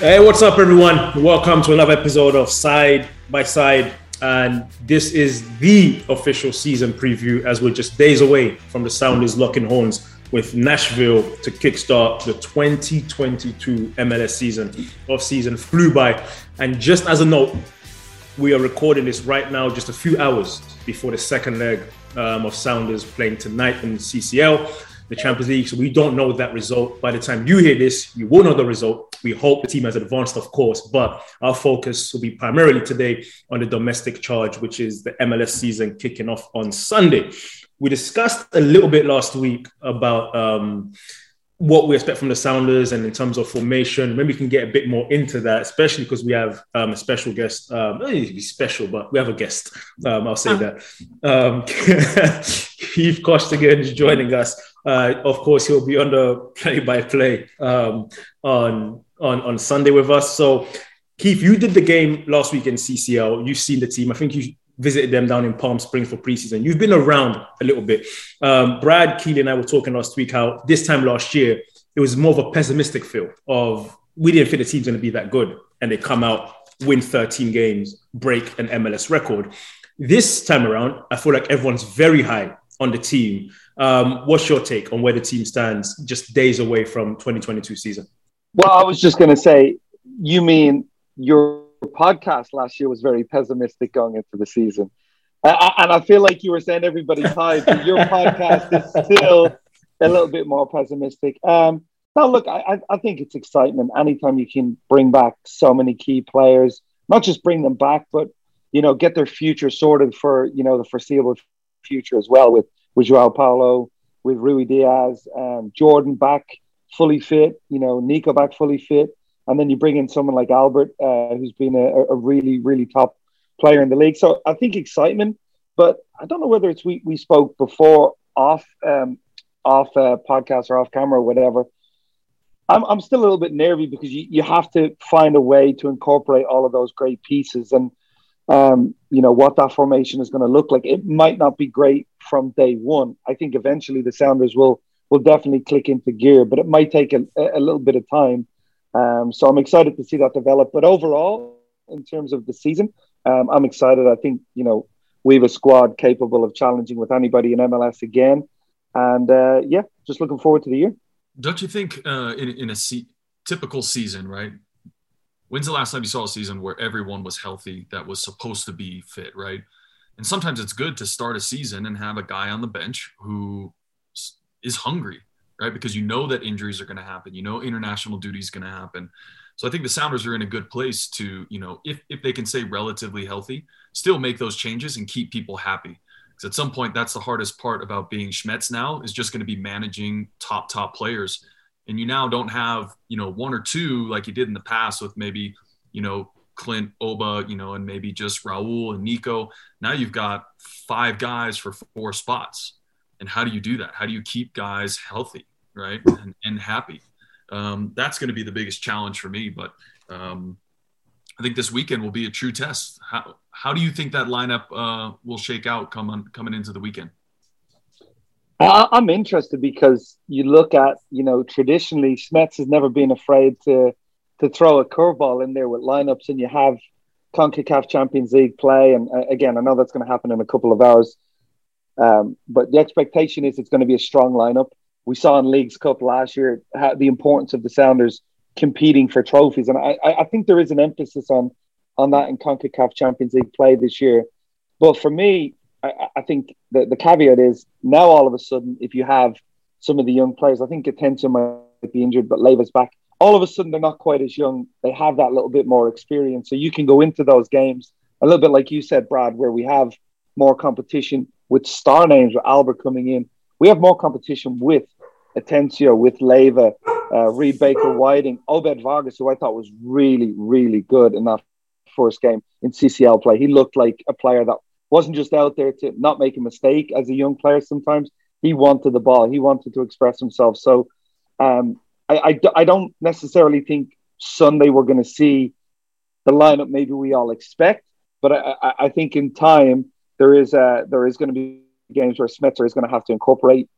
Hey, what's up, everyone? Welcome to another episode of Side by Side. And this is the official season preview as we're just days away from the Sounders locking horns with Nashville to kickstart the 2022 MLS season. Off season flew by. And just as a note, we are recording this right now, just a few hours before the second leg um, of Sounders playing tonight in CCL the Champions League. So we don't know that result. By the time you hear this, you will know the result. We hope the team has advanced, of course, but our focus will be primarily today on the domestic charge, which is the MLS season kicking off on Sunday. We discussed a little bit last week about um, what we expect from the Sounders and in terms of formation. Maybe we can get a bit more into that, especially because we have um, a special guest. Um, be special, but we have a guest. Um, I'll say that. Um, Keith Costigan is joining us. Uh, of course, he'll be on the play-by-play um, on on on Sunday with us. So, Keith, you did the game last week in CCL. You've seen the team. I think you visited them down in Palm Springs for preseason. You've been around a little bit. Um, Brad Keeley and I were talking last week how this time last year it was more of a pessimistic feel of we didn't think the team's going to be that good, and they come out win 13 games, break an MLS record. This time around, I feel like everyone's very high on the team. Um, what's your take on where the team stands just days away from 2022 season? Well, I was just going to say, you mean your podcast last year was very pessimistic going into the season. And I feel like you were saying everybody's high, but your podcast is still a little bit more pessimistic. Um, now, look, I, I think it's excitement anytime you can bring back so many key players, not just bring them back, but you know, get their future sorted for you know the foreseeable future as well with with Joao Paulo, with Ruidiaz, um, Jordan back fully fit, you know, Nico back fully fit, and then you bring in someone like Albert, uh, who's been a, a, really really top player in the league. So I think excitement, but I don't know whether it's we we spoke before off um, off uh, podcast or off camera or whatever. I'm, I'm still a little bit nervy because you, you have to find a way to incorporate all of those great pieces and um, you know what that formation is going to look like. It might not be great from day one. I think eventually the Sounders will will definitely click into gear, but it might take a, a little bit of time. Um, so I'm excited to see that develop. But overall, in terms of the season, um, I'm excited. I think you know we have a squad capable of challenging with anybody in MLS again, and uh, yeah, just looking forward to the year. Don't you think uh, in in a se- typical season, right? When's the last time you saw a season where everyone was healthy that was supposed to be fit, right? And sometimes it's good to start a season and have a guy on the bench who is hungry, right? Because you know that injuries are going to happen. You know international duty is going to happen. So I think the Sounders are in a good place to, you know, if, if they can stay relatively healthy, still make those changes and keep people happy. Because at some point, that's the hardest part about being Schmetz now is just going to be managing top, top players and you now don't have you know one or two like you did in the past with maybe you know Clint Oba, you know, and maybe just Raul and Nico. Now you've got five guys for four spots. And how do you do that? How do you keep guys healthy, right, and, and happy? Um, that's going to be the biggest challenge for me. But um, I think this weekend will be a true test. How how do you think that lineup uh, will shake out coming coming into the weekend? I'm interested because you look at, you know, traditionally Schmetz has never been afraid to to throw a curveball in there with lineups, and you have CONCACAF Champions League play, and uh, again, I know that's going to happen in a couple of hours, um, but the expectation is it's going to be a strong lineup. We saw in Leagues Cup last year how, the importance of the Sounders competing for trophies, and I, I think there is an emphasis on on that in CONCACAF Champions League play this year. But for me, I, I think the, the caveat is now all of a sudden, if you have some of the young players, I think Atencio might be injured, but Leyva's back. All of a sudden, they're not quite as young. They have that little bit more experience. So you can go into those games a little bit like you said, Brad, where we have more competition with star names, with Albert coming in. We have more competition with Atencio, with Leyva, uh, Reed Baker Whiting, Obed Vargas, who I thought was really, really good in that first game in CCL play. He looked like a player that wasn't just out there to not make a mistake as a young player sometimes. He wanted the ball, he wanted to express himself. So um, I, I, I don't necessarily think Sunday we're going to see the lineup maybe we all expect, but I, I, I think in time there is a, there is going to be games where Schmetzer is going to have to incorporate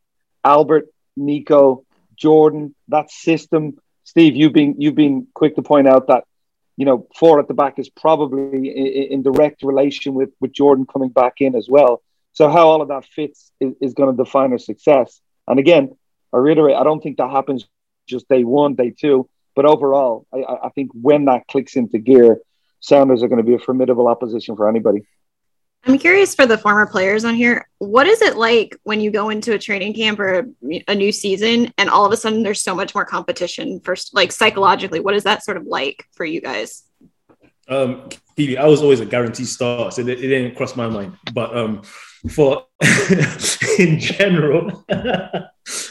Albert, Nico, Jordan, that system. Steve, you've been you've been quick to point out that you know four at the back is probably in, in direct relation with with Jordan coming back in as well. So how all of that fits is, is going to define our success. And again, I reiterate, I don't think that happens just day one, day two, but overall, I, I think when that clicks into gear, Sounders are going to be a formidable opposition for anybody. I'm curious for the former players on here. What is it like when you go into a training camp or a, a, new season and all of a sudden there's so much more competition first like psychologically what is that sort of like for you guys? Um I was always a guaranteed start, so it, it didn't cross my mind. But um for in general,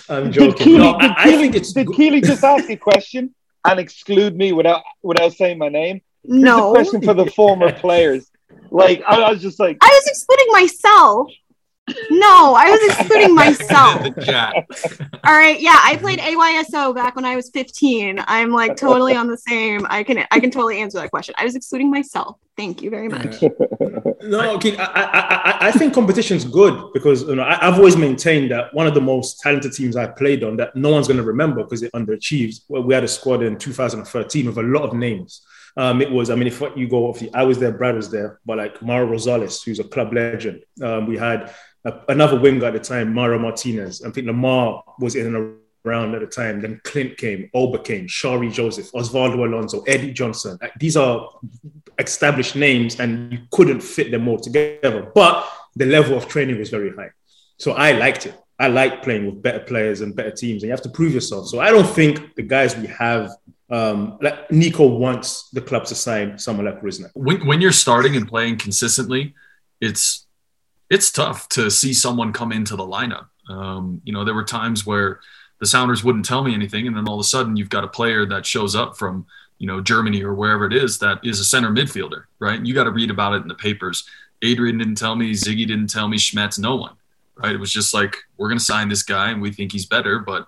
I'm joking. Did Keely, no, I, Keely, I, think it's did Keely just ask a question and exclude me without without saying my name? no question for the former players. Like I, I was just like I was excluding myself. No, I was excluding myself. All right, yeah, I played AYSO back when I was 15. I'm like totally on the same. I can I can totally answer that question. I was excluding myself. Thank you very much. no, okay, I, I, I think competition's good because you know I, have always maintained that one of the most talented teams I played on that no one's going to remember because it underachieves. Well, we had a squad in 2013 with a lot of names. Um, it was, I mean, if you go off the, I was there, Brad was there, but like Mauro Rosales, who's a club legend. Um, we had a, another winger at the time, Mario Martinez. I think Lamar was in and around at the time. Then Clint came, Oba came, Shalrie Joseph, Osvaldo Alonso, Eddie Johnson. Like, these are established names, and you couldn't fit them all together. But the level of training was very high. So I liked it. I like playing with better players and better teams, and you have to prove yourself. So I don't think the guys we have um, like Nico wants the club to sign someone like Rusnak. When, when you're starting and playing consistently, it's it's tough to see someone come into the lineup. Um, you know, there were times where the Sounders wouldn't tell me anything, and then all of a sudden you've got a player that shows up from you know Germany or wherever it is that is a center midfielder, right? You got to read about it in the papers. Adrian didn't tell me, Sigi didn't tell me, Schmetz, no one, right? It was just like we're going to sign this guy and we think he's better, but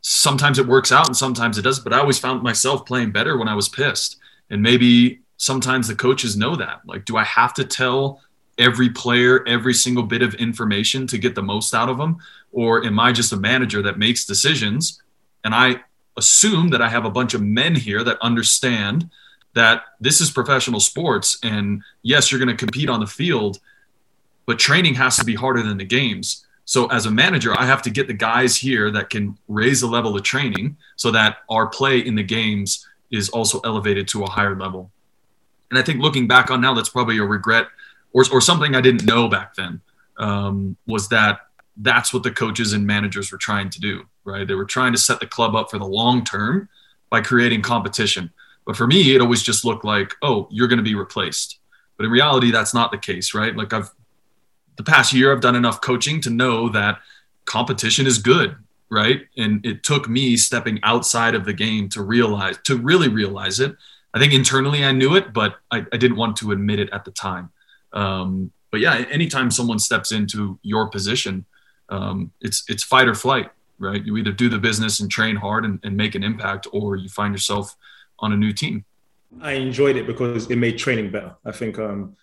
sometimes it works out and sometimes it doesn't. But I always found myself playing better when I was pissed. And maybe sometimes the coaches know that. Like, do I have to tell every player every single bit of information to get the most out of them? Or am I just a manager that makes decisions? And I assume that I have a bunch of men here that understand that this is professional sports. And yes, you're going to compete on the field, but training has to be harder than the games. So as a manager, I have to get the guys here that can raise the level of training so that our play in the games is also elevated to a higher level. And I think looking back on now, that's probably a regret or, or something I didn't know back then um, was that that's what the coaches and managers were trying to do, right? They were trying to set the club up for the long term by creating competition. But for me, it always just looked like, oh, you're going to be replaced. But in reality, that's not the case, right? Like I've the past year I've done enough coaching to know that competition is good, right? And it took me stepping outside of the game to realize, to really realize it. I think internally I knew it, but I, I didn't want to admit it at the time. Um, but yeah, anytime someone steps into your position, um, it's it's fight or flight, right? You either do the business and train hard and, and make an impact, or you find yourself on a new team. I enjoyed it because it made training better. I think, um,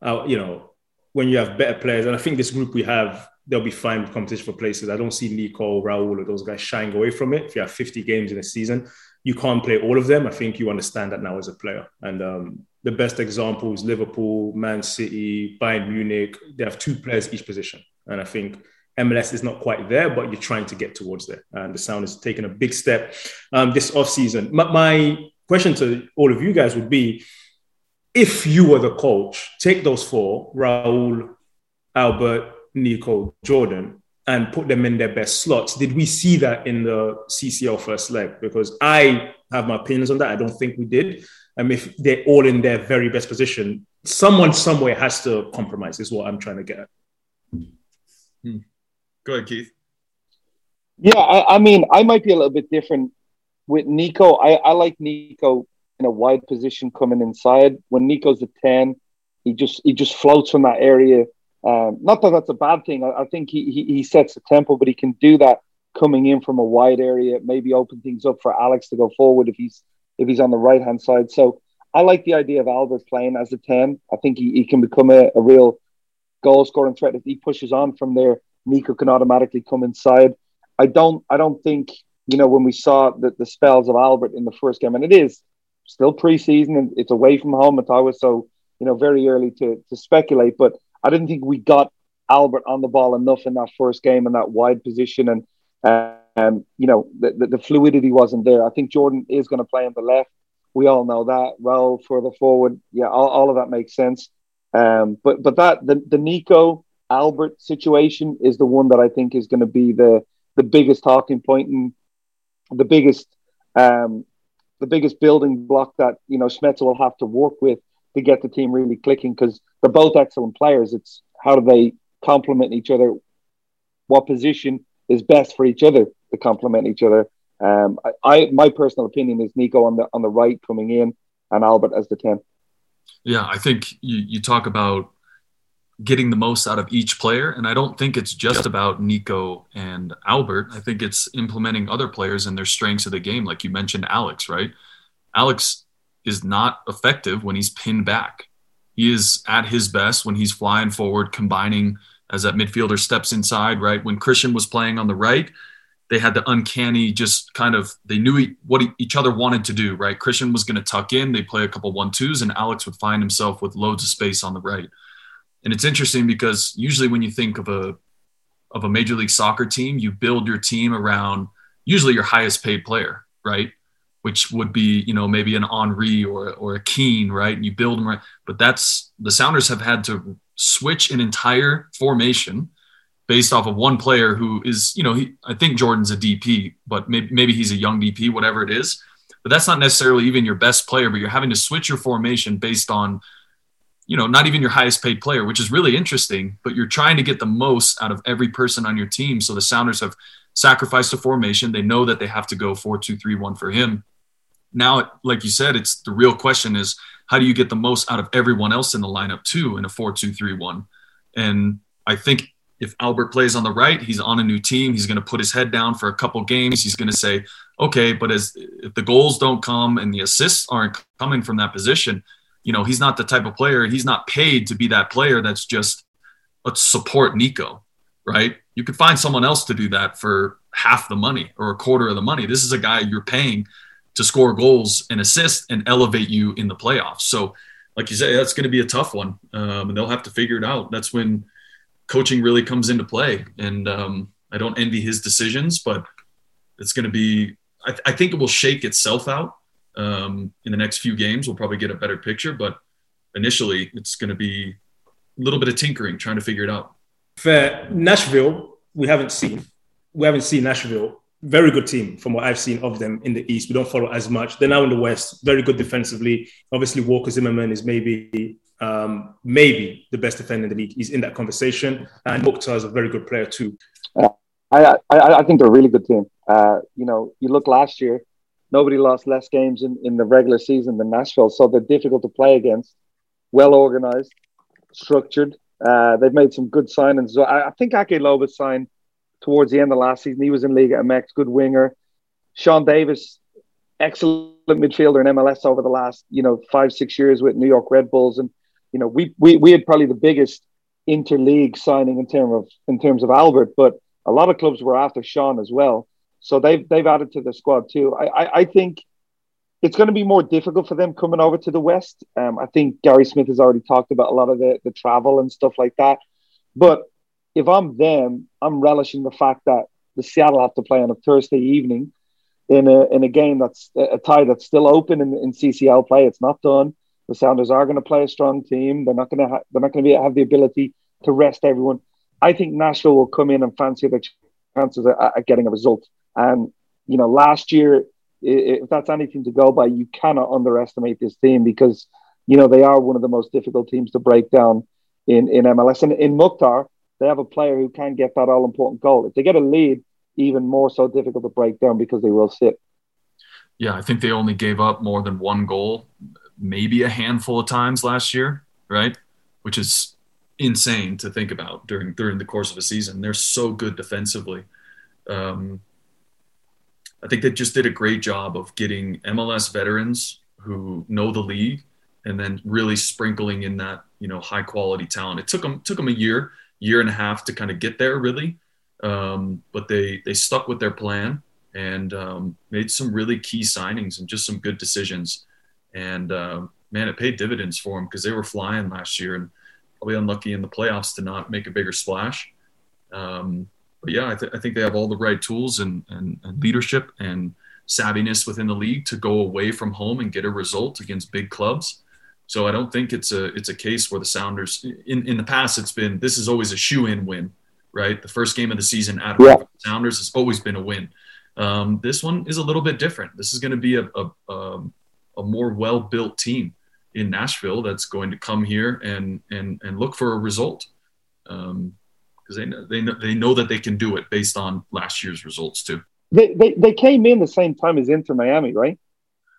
I, you know, when you have better players, and I think this group we have, they'll be fine with competition for places. I don't see Nico, Raul, or those guys shying away from it. If you have 50 games in a season, you can't play all of them. I think you understand that now as a player. And um, the best examples Liverpool, Man City, Bayern Munich, they have two players each position. And I think MLS is not quite there, but you're trying to get towards there. And the Sound is taking a big step um, this offseason. My, my question to all of you guys would be if you were the coach, take those four, Raul, Albert, Nico, Jordan, and put them in their best slots. Did we see that in the CCL first leg? Because I have my opinions on that. I don't think we did. I mean, if they're all in their very best position, someone somewhere has to compromise, is what I'm trying to get at. Hmm. Go ahead, Keith. Yeah, I, I, mean, I might be a little bit different with Nico, I, I like Nico in a wide position coming inside. When Nico's a 10, he just he just floats from that area. Um, not that that's a bad thing. I, I think he, he, he sets the tempo, but he can do that coming in from a wide area, maybe open things up for Alex to go forward if he's if he's on the right hand side. So I like the idea of Albert playing as a 10. I think he, he can become a, a real goal scoring threat. If he pushes on from there, Nico can automatically come inside. I don't I don't think, you know, when we saw the, the spells of Albert in the first game, and it is still preseason and it's away from home at Ottawa, so you know, very early to to speculate, but I didn't think we got Albert on the ball enough in that first game in that wide position and um, you know, the, the, the, fluidity wasn't there. I think Jordan is going to play on the left. We all know that. Raul further forward. Yeah, all, all of that makes sense. Um, but but that the, the Nico Albert situation is the one that I think is going to be the the biggest talking point and the biggest um, the biggest building block that you know Schmetzer will have to work with to get the team really clicking because they're both excellent players. It's how do they complement each other? What position is best for each other to complement each other? Um, I, I, my personal opinion is Nico on the on the right coming in and Albert as the ten. Yeah, I think you, you talk about getting the most out of each player, and I don't think it's just about Nico and Albert. I think it's implementing other players and their strengths of the game, like you mentioned, Alex. Right? Alex is not effective when he's pinned back. He is at his best when he's flying forward, combining as that midfielder steps inside. Right when Christian was playing on the right they had the uncanny just kind of they knew what each other wanted to do right christian was going to tuck in they play a couple one twos and alex would find himself with loads of space on the right and it's interesting because usually when you think of a of a major league soccer team you build your team around usually your highest paid player right which would be you know maybe an henry or, or a keane right and you build them right but that's the sounders have had to switch an entire formation based off of one player who is, you know, he, I think Jordan's a DP, but maybe, maybe he's a young DP, whatever it is. But that's not necessarily even your best player, but you're having to switch your formation based on, you know, not even your highest paid player, which is really interesting, but you're trying to get the most out of every person on your team. So the Sounders have sacrificed a formation. They know that they have to go four, two, three, one for him. Now, like you said, it's the real question is how do you get the most out of everyone else in the lineup too in a four, two, three, one? And I think if Albert plays on the right, he's on a new team. He's going to put his head down for a couple games. He's going to say, okay, but as if the goals don't come and the assists aren't coming from that position, you know, he's not the type of player. He's not paid to be that player that's just let's support Nico, right? You could find someone else to do that for half the money or a quarter of the money. This is a guy you're paying to score goals and assist and elevate you in the playoffs. So, like you say, that's going to be a tough one, um, and they'll have to figure it out. That's when coaching really comes into play. And um, I don't envy his decisions, but it's going to be, I, th- I, think it will shake itself out um, in the next few games. We'll probably get a better picture, but initially it's going to be a little bit of tinkering, trying to figure it out. Fair. Nashville, we haven't seen. We haven't seen Nashville. Very good team from what I've seen of them in the East. We don't follow as much. They're now in the West. Very good defensively. Obviously, Walker Zimmerman is maybe um, maybe the best defender in the league. He's in that conversation, and Mukhtar is a very good player too. Uh, I, I, I think they're a really good team. Uh, you know, you look last year, nobody lost less games in, in the regular season than Nashville, so they're difficult to play against. Well organized, structured. Uh, they've made some good signings. So I, I think Aké Loba signed towards the end of last season. He was in Liga MX, good winger. Sean Davis, excellent midfielder in MLS over the last, you know, five, six years with New York Red Bulls. And you know, we, we, we had probably the biggest interleague signing in terms of in terms of Albert, but a lot of clubs were after Sean as well. So they've they've added to the squad too. I I, I think it's going to be more difficult for them coming over to the West. Um, I think Gary Smith has already talked about a lot of the, the travel and stuff like that. But if I'm them, I'm relishing the fact that the Seattle have to play on a Thursday evening in a in a game that's a tie that's still open in, in CCL play. It's not done. The Sounders are going to play a strong team. They're not going to ha- they're not going to be have the ability to rest everyone. I think Nashville will come in and fancy their chances at, at getting a result. And you know, last year, if that's anything to go by, you cannot underestimate this team because you know they are one of the most difficult teams to break down in in MLS. And in Mukhtar, they have a player who can get that all important goal. If they get a lead, even more so difficult to break down because they will sit. yeah, I think they only gave up more than one goal, maybe a handful of times last year, right? Which is insane to think about during during the course of a season. They're so good defensively. Um, I think they just did a great job of getting MLS veterans who know the league and then really sprinkling in that you know high quality talent. It took them took them a year, year and a half to kind of get there really, um, but they they stuck with their plan and um, made some really key signings and just some good decisions. And uh, man, it paid dividends for them because they were flying last year and probably unlucky in the playoffs to not make a bigger splash. Um, but yeah, I, th- I, think they have all the right tools and, and, and leadership and savviness within the league to go away from home and get a result against big clubs. So I don't think it's a it's a case where the Sounders in, in the past it's been this is always a shoe in win, right? The first game of the season at home yeah. Sounders has always been a win. Um, this one is a little bit different. This is going to be a, a, a, a more well built team in Nashville that's going to come here and and and look for a result because they know, they know they know that they can do it based on last year's results too. They, they they came in the same time as Inter Miami, right?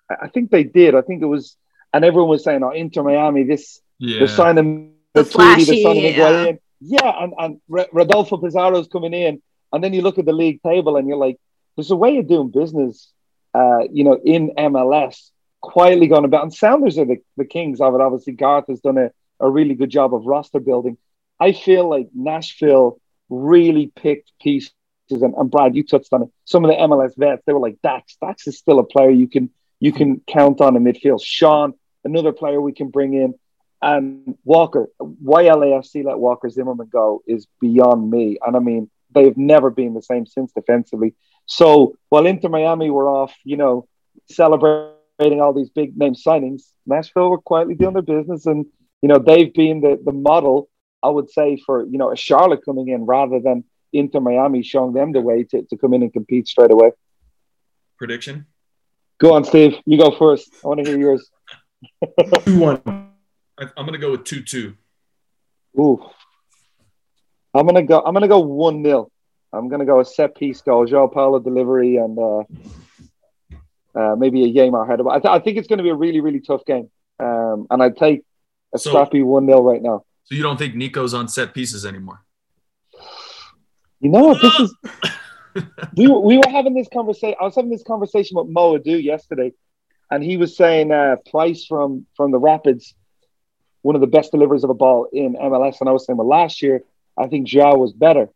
I think they did. I think it was and everyone was saying, "Oh, Inter Miami, this yeah. they're signing the flashy, they're signing yeah. Yeah, and and Rodolfo Pizarro's coming in, and then you look at the league table and you're like, "There's a way of doing business, uh, you know, in MLS." Quietly going about, and Sounders are the, the kings of it. Obviously, Garth has done a, a really good job of roster building. I feel like Nashville really picked pieces, and, and Brad, you touched on it. Some of the MLS vets, they were like Dax. Dax is still a player you can you can count on in midfield. Sean, another player we can bring in. And Walker, why LAFC let Walker Zimmerman go is beyond me. And I mean, they've never been the same since defensively. So while Inter Miami were off, you know, celebrating all these big name signings, Nashville were quietly doing their business. And, you know, they've been the, the model, I would say, for, you know, a Charlotte coming in rather than Inter Miami showing them the way to, to come in and compete straight away. Prediction? Go on, Steve. You go first. I want to hear yours. Two one. I'm gonna go with two two. Ooh. I'm gonna go. I'm gonna go one 0 I'm gonna go a set piece goal, Joao Paulo delivery, and uh, uh, maybe a Yeimar header. I, th- I think it's going to be a really, really tough game, um, and I'd take a so, scrappy one 0 right now. So you don't think Nico's on set pieces anymore? You know? This is. we were, we were having this conversation. I was having this conversation with Mo Adu yesterday, and he was saying uh, Price from from the Rapids, one of the best deliverers of a ball in MLS. And I was saying, well, last year I think Joao was better.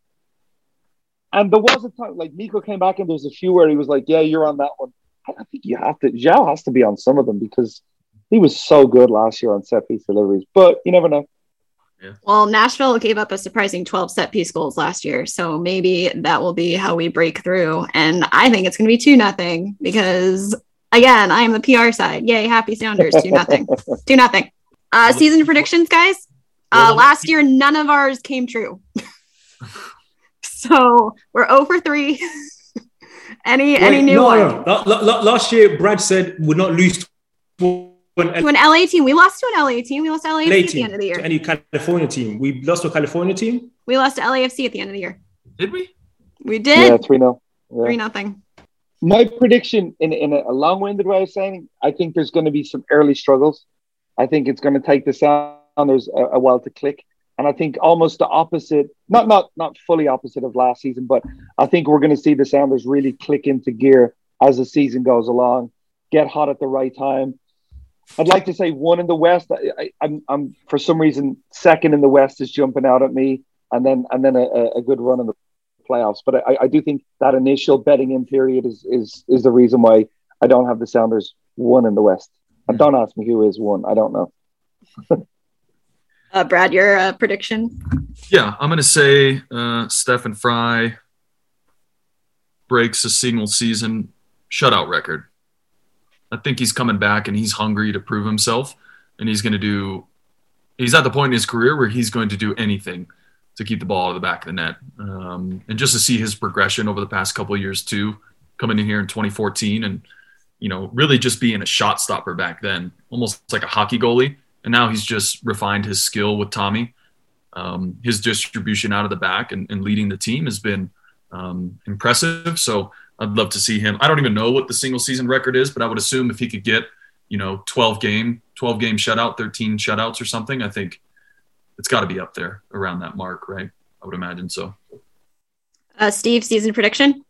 And there was a time like Nico came back and there was a few where he was like, "Yeah, you're on that one." I think you have to. Joao has to be on some of them because he was so good last year on set piece deliveries. But you never know. Yeah. Well, Nashville gave up a surprising 12 set piece goals last year. So maybe that will be how we break through. And I think it's going to be 2 nothing because Again, I am the PR side. Yay, happy Sounders. Do nothing. Do nothing. Uh, season predictions, guys. Uh, last year, none of ours came true. so we're 0 for 3. any Wait, any new no, one? No. last year, Brad said we would not lose an, to an LA team. We lost to an LA team. We lost to LAFC LA at the end of the year. To any California team. We lost to a California team. We lost to LAFC at the end of the year. Did we? We did. Yeah, 3 0. 3 nothing my prediction in, in a long-winded way of saying, I think there's going to be some early struggles. I think it's going to take the Sounders a, a while to click. And I think almost the opposite, not not not fully opposite of last season, but I think we're going to see the Sounders really click into gear as the season goes along, get hot at the right time. I'd like to say one in the West. I, am I'm, I'm for some reason second in the West is jumping out at me, and then and then a, a good run in the playoffs. But I, I do think that initial betting in period is is is the reason why I don't have the Sounders one in the West. And don't ask me who is one. I don't know. uh, Brad, your uh, prediction? Yeah, I'm going to say uh, Stefan Frei breaks a single season shutout record. I think he's coming back and he's hungry to prove himself, and he's going to do. He's at the point in his career where he's going to do anything to keep the ball out of the back of the net. Um, and just to see his progression over the past couple years too, coming in here in 2014 and you know really just being a shot stopper back then, almost like a hockey goalie. And now he's just refined his skill with Tommy. Um, his distribution out of the back and, and, leading the team has been um, impressive. So I'd love to see him. I don't even know what the single season record is, but I would assume if he could get, you know, 12 game, 12 game shutout, 13 shutouts or something, I think it's got to be up there around that mark, right? I would imagine so. Uh, Steve, season prediction?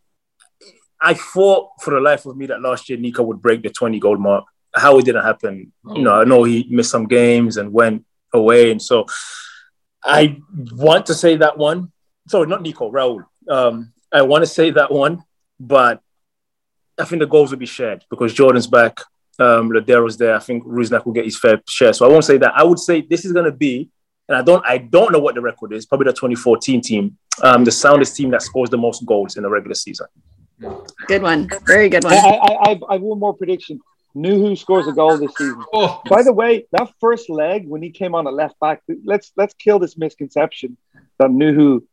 I thought for the life of me that last year Nico would break the 20 goal mark. How it didn't happen, oh. you know, I know he missed some games and went away. And so I want to say that one. Sorry, not Nico, Raul. Um, I want to say that one, but I think the goals will be shared because Jordan's back. Um, Lodeiro's there. I think Rusnak will get his fair share. So I won't say that. I would say this is going to be, and I don't, I don't know what the record is. Probably the 2014 team, um, the soundest team that scores the most goals in the regular season. Good one. Very good one. I, I, I've, I've one more prediction. Nouhou scores a goal this season. Oh. By the way, that first leg when he came on at left back, let's let's kill this misconception that Nouhou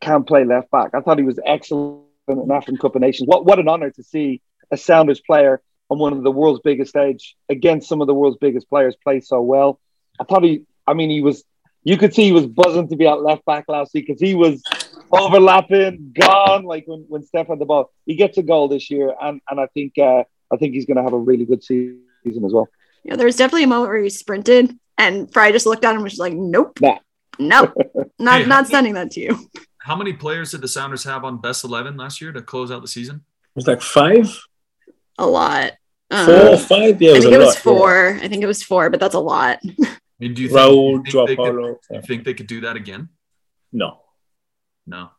can play left back. I thought he was excellent in African Cup of Nations. What what an honor to see a Sounders player on one of the world's biggest stage against some of the world's biggest players play so well. I thought he, I mean, he was. You could see he was buzzing to be at left back last week because he was overlapping, gone. Like when, when Steph had the ball, he gets a goal this year, and and I think uh, I think he's going to have a really good season as well. Yeah, there was definitely a moment where he sprinted, and Frei just looked at him and was like, "Nope, nah. nope, not not sending that to you." How many players did the Sounders have on best eleven last year to close out the season? It was like five. A lot. Um, four or five? Yeah, I think it was lot, four. Yeah. I think it was four, but that's a lot. I mean, do you think, Raul, do you think, could, you think they could do that again? No. No.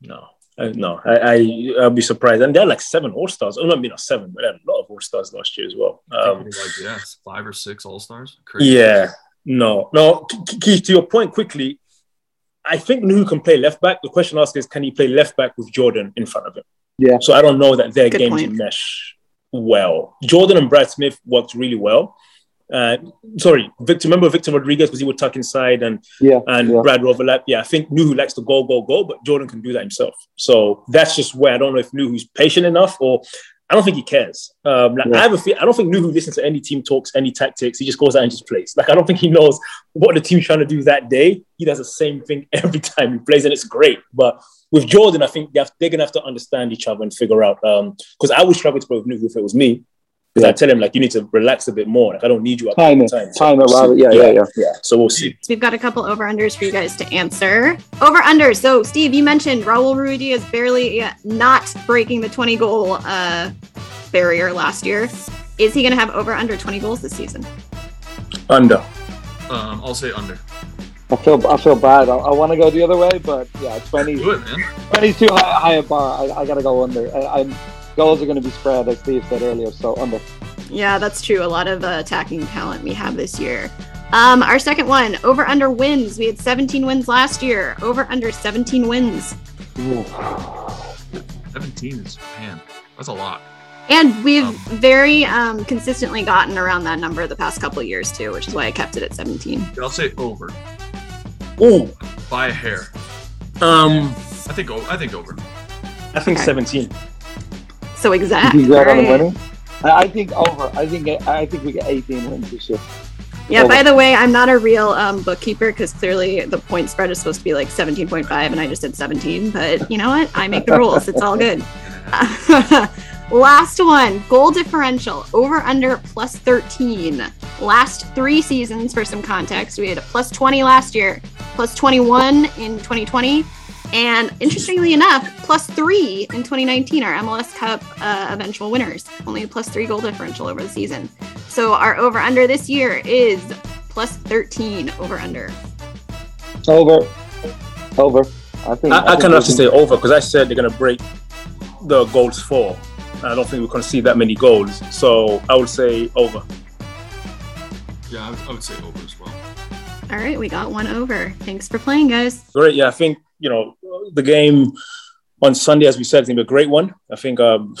No. Uh, no, I, I I'll be surprised. And they're like seven All Stars. Oh, not not seven, but they had a lot of All Stars last year as well. Um, like yeah, five or six All Stars. Yeah, no, no. Keith, to your point, quickly, I think Nouhou can play left back. The question asked is, can he play left back with Jordan in front of him? Yeah. So I don't know that their Good games point. mesh well. Jordan and Brad Smith worked really well. Uh, sorry, Victor. Remember Victor Rodriguez because he would tuck inside and yeah, and yeah. Brad overlap. Yeah, I think Nouhou likes to go, go, go, but Jordan can do that himself. So that's just where I don't know if Nouhou's patient enough or I don't think he cares. Um, like yeah. I have a feel, I don't think Nouhou listens to any team talks, any tactics. He just goes out and just plays. Like I don't think he knows what the team's trying to do that day. He does the same thing every time he plays, and it's great. But with Jordan, I think they are gonna have to understand each other and figure out. Because um, I would struggle to play with Nouhou if it was me. Because yeah. I tell him like you need to relax a bit more. Like I don't need you time it, time. Time it, Robert. Yeah, yeah, yeah, yeah. So we'll see. So we've got a couple over unders for you guys to answer. Over unders. So Steve, you mentioned Raul Ruidiaz is barely not breaking the 20 goal uh, barrier last year. Is he going to have over under 20 goals this season? Under. Um, I'll say under. I feel I feel bad. I, I want to go the other way, but yeah, 20. Do it, man. 20 too high, high a bar. I, I got to go under. I, I'm goals are going to be spread, as Steve said earlier. So under. Yeah, that's true. A lot of uh, attacking talent we have this year. Um, our second one, over under wins. We had 17 wins last year. Over under 17 wins. Ooh. 17 is man, that's a lot. And we've um, very um, consistently gotten around that number the past couple of years too, which is why I kept it at 17. I'll say over. Oh, by a hair. Um, I think I think over. I think okay. 17. So exact. Right? I think over. I think I think we get 18 wins this year. Yeah, over. by the way, I'm not a real um, bookkeeper because clearly the point spread is supposed to be like 17.5 and I just did 17. But you know what? I make the rules. It's all good. Last one goal differential over under plus 13. Last three seasons, for some context, we had a plus 20 last year, plus 21 in 2020, and interestingly enough, plus three in 2019, our MLS Cup uh, eventual winners. Only a plus three goal differential over the season. So our over under this year is plus 13 over under. Over. Over. I think I, I, I kind of have to say over because I said they're going to break the goals for. I don't think we're going to see that many goals. So I would say over. Yeah, I would, I would say over as well. All right, we got one over. Thanks for playing, guys. Great. Yeah, I think, you know, the game on Sunday, as we said, is going to be a great one. I think um,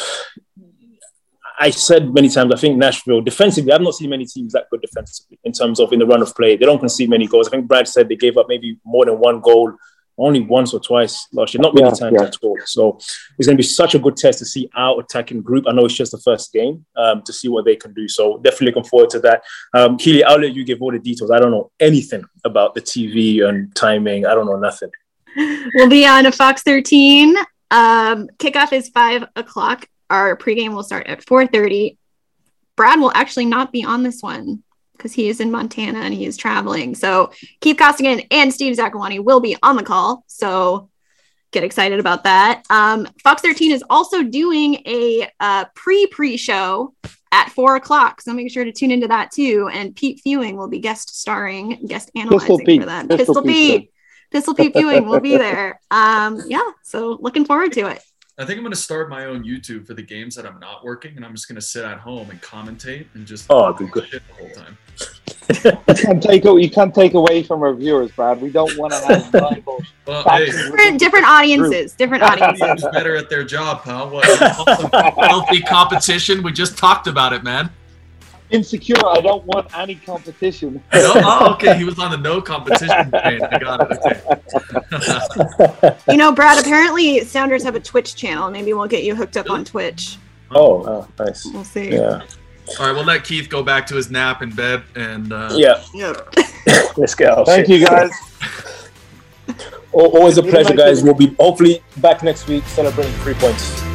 I said many times, I think Nashville defensively, I've not seen many teams that good defensively in terms of in the run of play. They don't concede many goals. I think Brad said they gave up maybe more than one goal only once or twice last year, not many yeah, times yeah. at all. So it's going to be such a good test to see our attacking group. I know it's just the first game um, to see what they can do. So definitely looking forward to that. Um, Keely, I'll let you give all the details. I don't know anything about the TV and timing. I don't know nothing. We'll be on a Fox 13 Um, kickoff is five o'clock. Our pregame will start at 4:30. Brad will actually not be on this one because he is in Montana and he is traveling. So Keith Costigan and Steve Zakuani will be on the call. So get excited about that. Um, Fox 13 is also doing a uh, pre pre show at four o'clock. So make sure to tune into that too. And Pete Fewing will be guest starring, guest analyzing for that. Pistol, Pistol Pete. Pete. Pistol Pete Fewing will be there. Um, yeah, so looking forward to it. I think I'm going to start my own YouTube for the games that I'm not working, and I'm just going to sit at home and commentate and just oh, good, good. the whole time. you can't take you can't take away from our viewers, Brad. We don't want to have rival. Well, hey, different, different audiences. Different audiences. better at their job, pal. What healthy competition? We just talked about it, man insecure. I don't want any competition. No? Oh, okay. He was on the no competition train. I got it. Okay. you know, Brad. Apparently, Sounders have a Twitch channel. Maybe we'll get you hooked up on Twitch. Oh, oh nice. We'll see. Yeah. All right, we'll let Keith go back to his nap in bed, and uh, yeah, yeah. Let's go. Thank you, guys. Always a pleasure, guys. We'll be hopefully back next week celebrating three points.